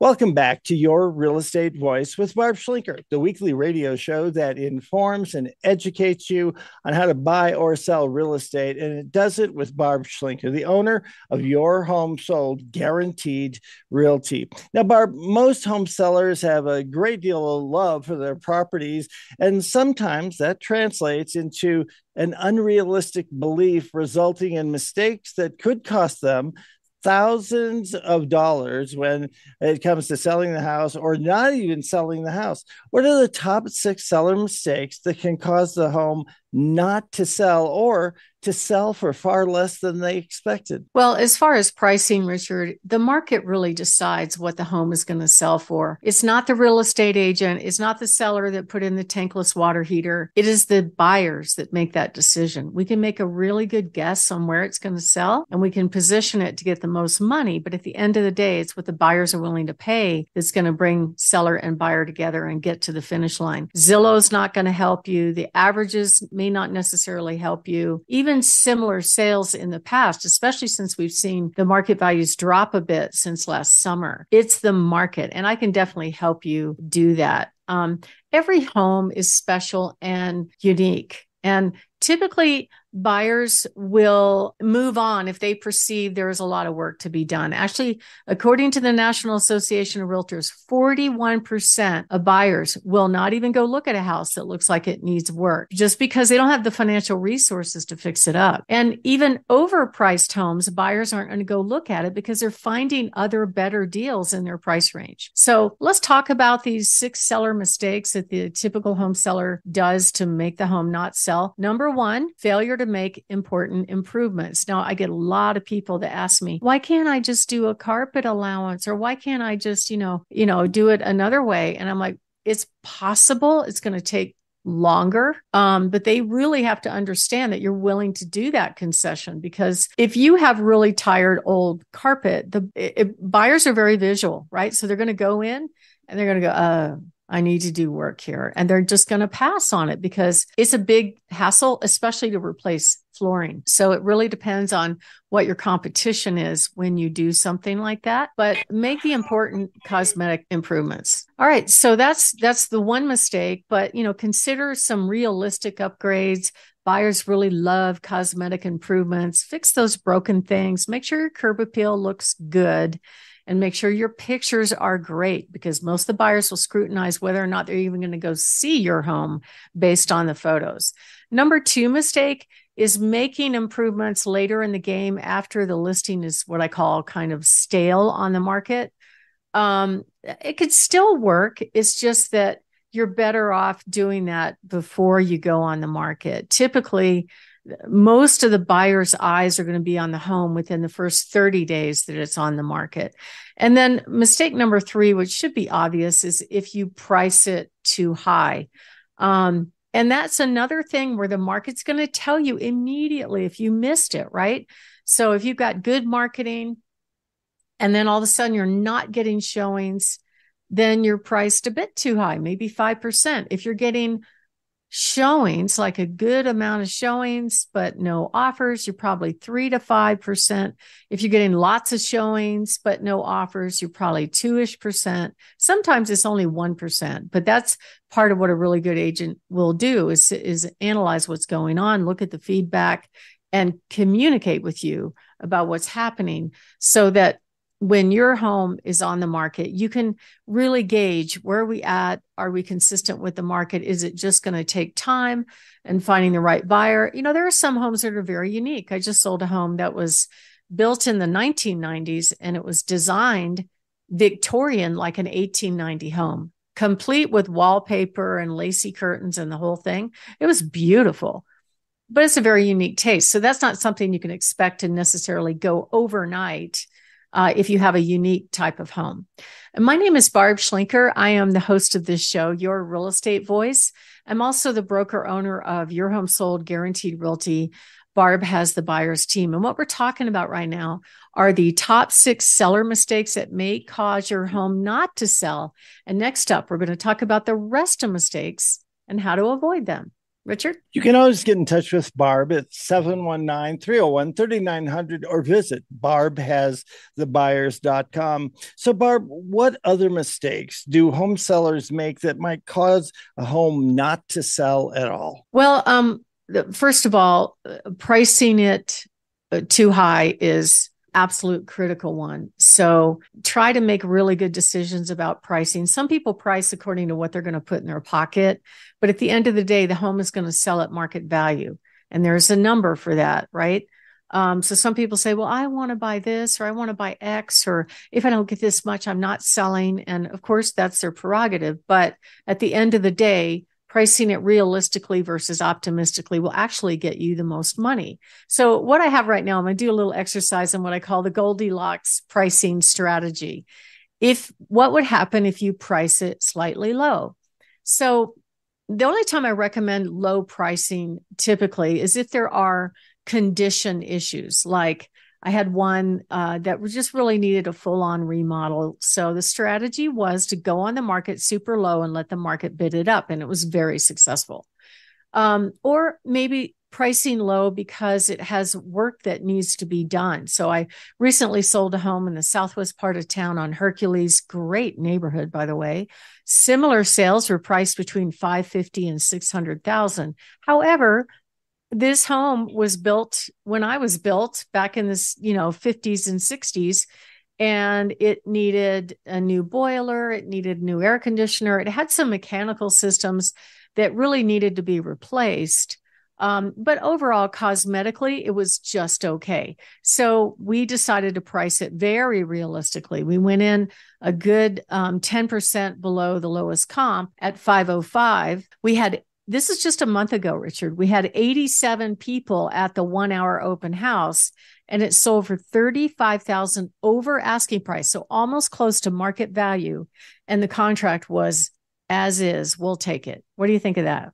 Welcome back to Your Real Estate Voice with Barb Schlinker, the weekly radio show that informs and educates you on how to buy or sell real estate. And it does it with Barb Schlinker, the owner of Your Home Sold Guaranteed Realty. Now, Barb, most home sellers have a great deal of love for their properties, and sometimes that translates into an unrealistic belief resulting in mistakes that could cost them thousands of dollars when it comes to selling the house or not even selling the house. What are the top six seller mistakes that can cause the home not to sell or to sell for far less than they expected. Well, as far as pricing, Richard, the market really decides what the home is going to sell for. It's not the real estate agent, it's not the seller that put in the tankless water heater. It is the buyers that make that decision. We can make a really good guess on where it's going to sell and we can position it to get the most money. But at the end of the day, it's what the buyers are willing to pay that's going to bring seller and buyer together and get to the finish line. Zillow's not going to help you. The averages may not necessarily help you. Even similar sales in the past, especially since we've seen the market values drop a bit since last summer. It's the market, and I can definitely help you do that. Um, every home is special and unique. And typically, buyers will move on if they perceive there is a lot of work to be done. Actually, according to the National Association of Realtors, 41% of buyers will not even go look at a house that looks like it needs work just because they don't have the financial resources to fix it up. And even overpriced homes, buyers aren't going to go look at it because they're finding other better deals in their price range. So let's talk about these six seller mistakes that the typical home seller does to make the home not sell. Number one, failure to to make important improvements. Now, I get a lot of people that ask me, why can't I just do a carpet allowance or why can't I just, you know, you know, do it another way? And I'm like, it's possible. It's going to take longer. Um, but they really have to understand that you're willing to do that concession because if you have really tired old carpet, the it, buyers are very visual, right? So they're going to go in and they're going to go, uh, I need to do work here. And they're just going to pass on it because it's a big hassle, especially to replace flooring. So it really depends on what your competition is when you do something like that, but make the important cosmetic improvements. All right, so that's that's the one mistake, but you know, consider some realistic upgrades. Buyers really love cosmetic improvements. Fix those broken things. Make sure your curb appeal looks good and make sure your pictures are great because most of the buyers will scrutinize whether or not they're even going to go see your home based on the photos. Number two mistake is making improvements later in the game after the listing is what I call kind of stale on the market. Um, it could still work. It's just that you're better off doing that before you go on the market. Typically, most of the buyer's eyes are going to be on the home within the first 30 days that it's on the market. And then mistake number three, which should be obvious, is if you price it too high. Um, and that's another thing where the market's going to tell you immediately if you missed it, right? So if you've got good marketing and then all of a sudden you're not getting showings, then you're priced a bit too high, maybe 5%. If you're getting showings, like a good amount of showings, but no offers, you're probably three to 5%. If you're getting lots of showings, but no offers, you're probably two ish percent. Sometimes it's only 1%, but that's part of what a really good agent will do is, is analyze what's going on, look at the feedback and communicate with you about what's happening so that when your home is on the market, you can really gauge where are we at? Are we consistent with the market? Is it just going to take time and finding the right buyer? You know, there are some homes that are very unique. I just sold a home that was built in the 1990s and it was designed Victorian like an 1890 home, complete with wallpaper and lacy curtains and the whole thing. It was beautiful but it's a very unique taste. So that's not something you can expect to necessarily go overnight uh, if you have a unique type of home. And my name is Barb Schlinker. I am the host of this show, Your Real Estate Voice. I'm also the broker owner of Your Home Sold Guaranteed Realty. Barb has the buyer's team. And what we're talking about right now are the top six seller mistakes that may cause your home not to sell. And next up, we're going to talk about the rest of mistakes and how to avoid them. Richard? You can always get in touch with Barb at 719 301 3900 or visit barbhasthebuyers.com. So, Barb, what other mistakes do home sellers make that might cause a home not to sell at all? Well, um, first of all, uh, pricing it uh, too high is absolute critical one. So try to make really good decisions about pricing. Some people price according to what they're going to put in their pocket, but at the end of the day, the home is going to sell at market value. And there's a number for that, right? Um, so some people say, well, I want to buy this or I want to buy X, or if I don't get this much, I'm not selling. And of course, that's their prerogative. But at the end of the day, pricing it realistically versus optimistically will actually get you the most money. So, what I have right now, I'm going to do a little exercise on what I call the Goldilocks pricing strategy. If what would happen if you price it slightly low? So, the only time I recommend low pricing typically is if there are condition issues like I had one uh, that just really needed a full on remodel. So the strategy was to go on the market super low and let the market bid it up. And it was very successful. Um, or maybe pricing low because it has work that needs to be done. So I recently sold a home in the southwest part of town on Hercules, great neighborhood by the way. Similar sales were priced between 550 and 600,000. However, this home was built when I was built back in this, you know, 50s and 60s and it needed a new boiler, it needed new air conditioner, it had some mechanical systems that really needed to be replaced. Um, but overall, cosmetically, it was just okay. So we decided to price it very realistically. We went in a good um, 10% below the lowest comp at 505. We had this is just a month ago, Richard. We had 87 people at the one hour open house and it sold for 35,000 over asking price. So almost close to market value. And the contract was as is, we'll take it. What do you think of that?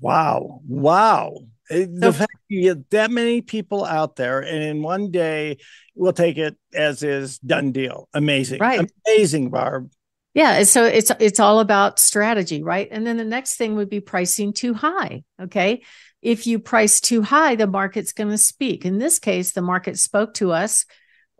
Wow. Wow. Eh, the so, fact you get that many people out there and in one day we'll take it as is done deal. Amazing. Right. Amazing, Barb. Yeah, so it's it's all about strategy, right? And then the next thing would be pricing too high, okay? If you price too high, the market's going to speak. In this case, the market spoke to us.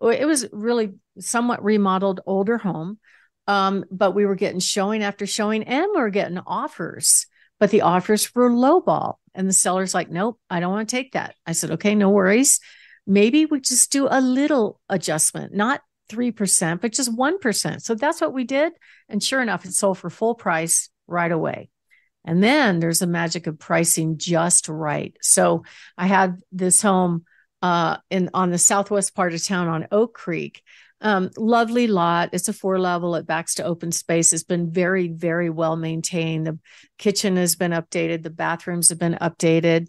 It was really somewhat remodeled older home, um, but we were getting showing after showing, and we were getting offers. But the offers were lowball, and the seller's like, "Nope, I don't want to take that." I said, "Okay, no worries. Maybe we just do a little adjustment, not 3%, but just 1%. So that's what we did. And sure enough, it sold for full price right away. And then there's the magic of pricing just right. So I had this home uh, in on the southwest part of town on Oak Creek. Um, lovely lot. It's a four level. It backs to open space. It's been very, very well maintained. The kitchen has been updated. The bathrooms have been updated.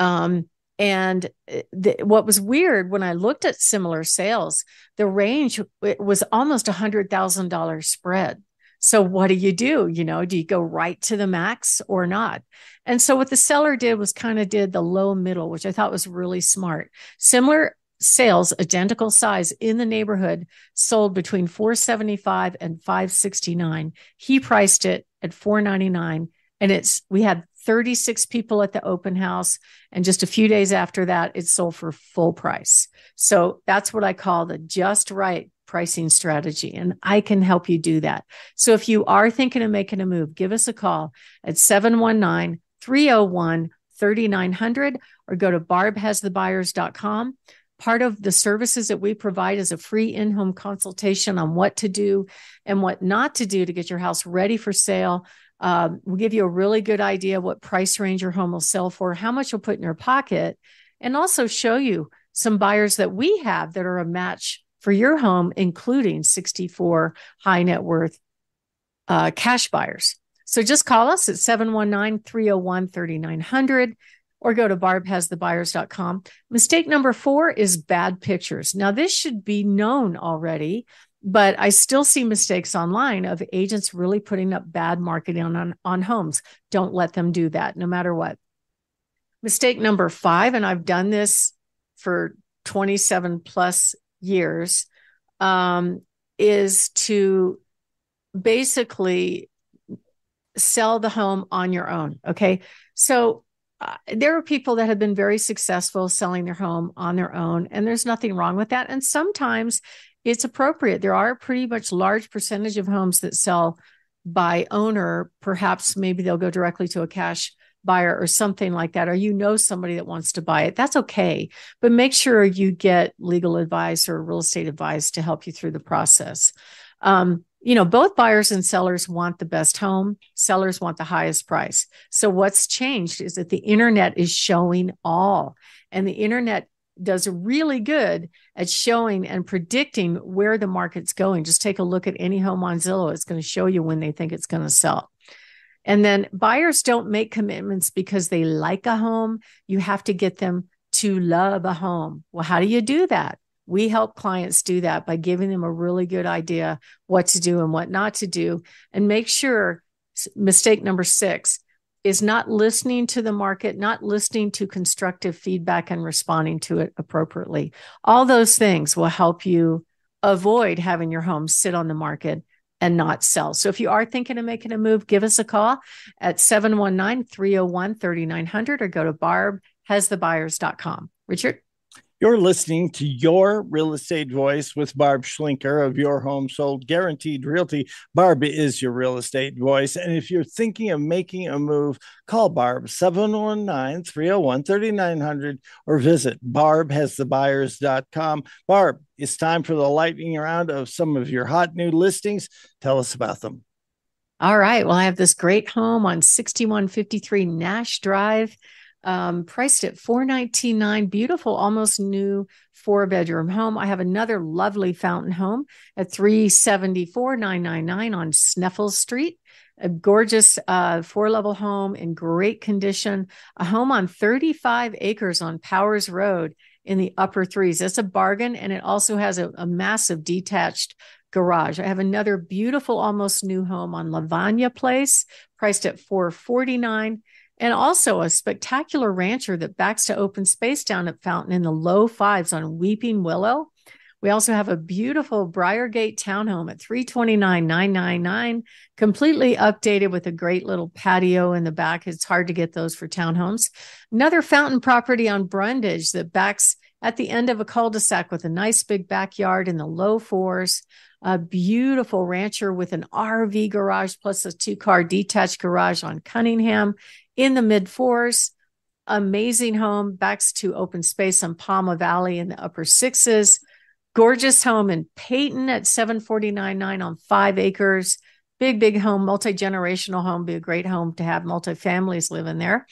Um, and uh, the, what was weird when I looked at similar sales, the range was almost a hundred thousand dollar spread. So what do you do? You know, do you go right to the max or not? And so what the seller did was kind of did the low middle, which I thought was really smart. Similar sales, identical size in the neighborhood, sold between 475 and 569. He priced it at 499 and it's we had 36 people at the open house. And just a few days after that, it sold for full price. So that's what I call the just right pricing strategy. And I can help you do that. So if you are thinking of making a move, give us a call at 719 301 3900 or go to barbhasthebuyers.com. Part of the services that we provide is a free in home consultation on what to do and what not to do to get your house ready for sale um, we'll give you a really good idea what price range your home will sell for, how much you'll put in your pocket, and also show you some buyers that we have that are a match for your home, including 64 high net worth uh, cash buyers. So just call us at 719 301 3900 or go to barbhasthebuyers.com. Mistake number four is bad pictures. Now, this should be known already but I still see mistakes online of agents really putting up bad marketing on, on homes. Don't let them do that, no matter what. Mistake number five, and I've done this for 27 plus years, um, is to basically sell the home on your own. Okay. So uh, there are people that have been very successful selling their home on their own, and there's nothing wrong with that. And sometimes it's appropriate. There are a pretty much large percentage of homes that sell by owner. Perhaps maybe they'll go directly to a cash buyer or something like that, or you know somebody that wants to buy it. That's okay. But make sure you get legal advice or real estate advice to help you through the process. Um, you know, both buyers and sellers want the best home. Sellers want the highest price. So what's changed is that the internet is showing all, and the internet does really good at showing and predicting where the market's going. Just take a look at any home on Zillow. It's going to show you when they think it's going to sell. And then buyers don't make commitments because they like a home. You have to get them to love a home. Well, how do you do that? We help clients do that by giving them a really good idea what to do and what not to do. And make sure mistake number six is not listening to the market, not listening to constructive feedback and responding to it appropriately. All those things will help you avoid having your home sit on the market and not sell. So if you are thinking of making a move, give us a call at 719 301 3900 or go to barbhasthebuyers.com. Richard? You're listening to Your Real Estate Voice with Barb Schlinker of Your Home Sold Guaranteed Realty. Barb is your real estate voice. And if you're thinking of making a move, call Barb 719 301 3900 or visit barbhasthebuyers.com. Barb, it's time for the lightning round of some of your hot new listings. Tell us about them. All right. Well, I have this great home on 6153 Nash Drive um, priced at four ninety nine. Beautiful, almost new four bedroom home. I have another lovely fountain home at three seventy four nine nine nine on Sneffels Street. A gorgeous uh, four level home in great condition. A home on 35 acres on Powers Road in the upper threes. That's a bargain. And it also has a, a massive detached garage. I have another beautiful, almost new home on Lavanya Place, priced at 449 and also a spectacular rancher that backs to open space down at Fountain in the low fives on Weeping Willow. We also have a beautiful Briargate townhome at 329,999, completely updated with a great little patio in the back. It's hard to get those for townhomes. Another fountain property on Brundage that backs at the end of a cul-de-sac with a nice big backyard in the low fours. A beautiful rancher with an RV garage plus a two-car detached garage on Cunningham in the mid fours. Amazing home, backs to open space on Palma Valley in the upper sixes. Gorgeous home in Peyton at 749.9 on five acres. Big, big home, multi generational home, be a great home to have multi families live in there.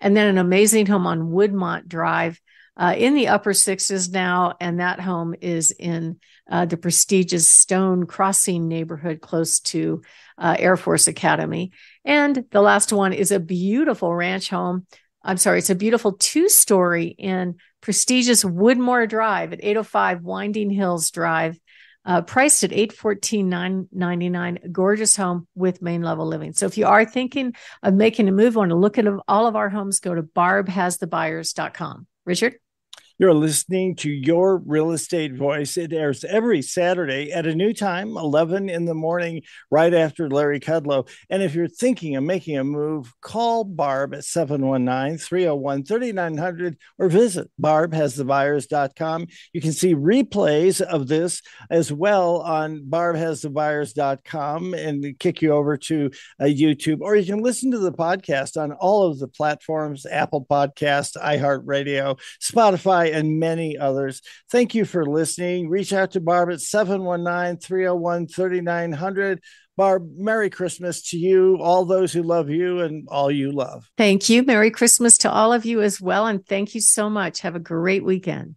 And then an amazing home on Woodmont Drive uh, in the upper sixes now. And that home is in uh, the prestigious Stone Crossing neighborhood close to uh, Air Force Academy. And the last one is a beautiful ranch home. I'm sorry, it's a beautiful two story in prestigious Woodmoor Drive at 805 Winding Hills Drive. Uh, priced at eight fourteen nine ninety nine, gorgeous home with main level living. So if you are thinking of making a move, want to look at all of our homes, go to barbhasthebuyers.com. Richard? You're listening to Your Real Estate Voice. It airs every Saturday at a new time, 11 in the morning, right after Larry Kudlow. And if you're thinking of making a move, call Barb at 719 301 3900 or visit barbhasthebuyers.com. You can see replays of this as well on barbhasthebuyers.com and kick you over to uh, YouTube, or you can listen to the podcast on all of the platforms Apple Podcast, iHeartRadio, Spotify and many others. Thank you for listening. Reach out to Barb at 719 301 3900. Barb, Merry Christmas to you, all those who love you, and all you love. Thank you. Merry Christmas to all of you as well. And thank you so much. Have a great weekend.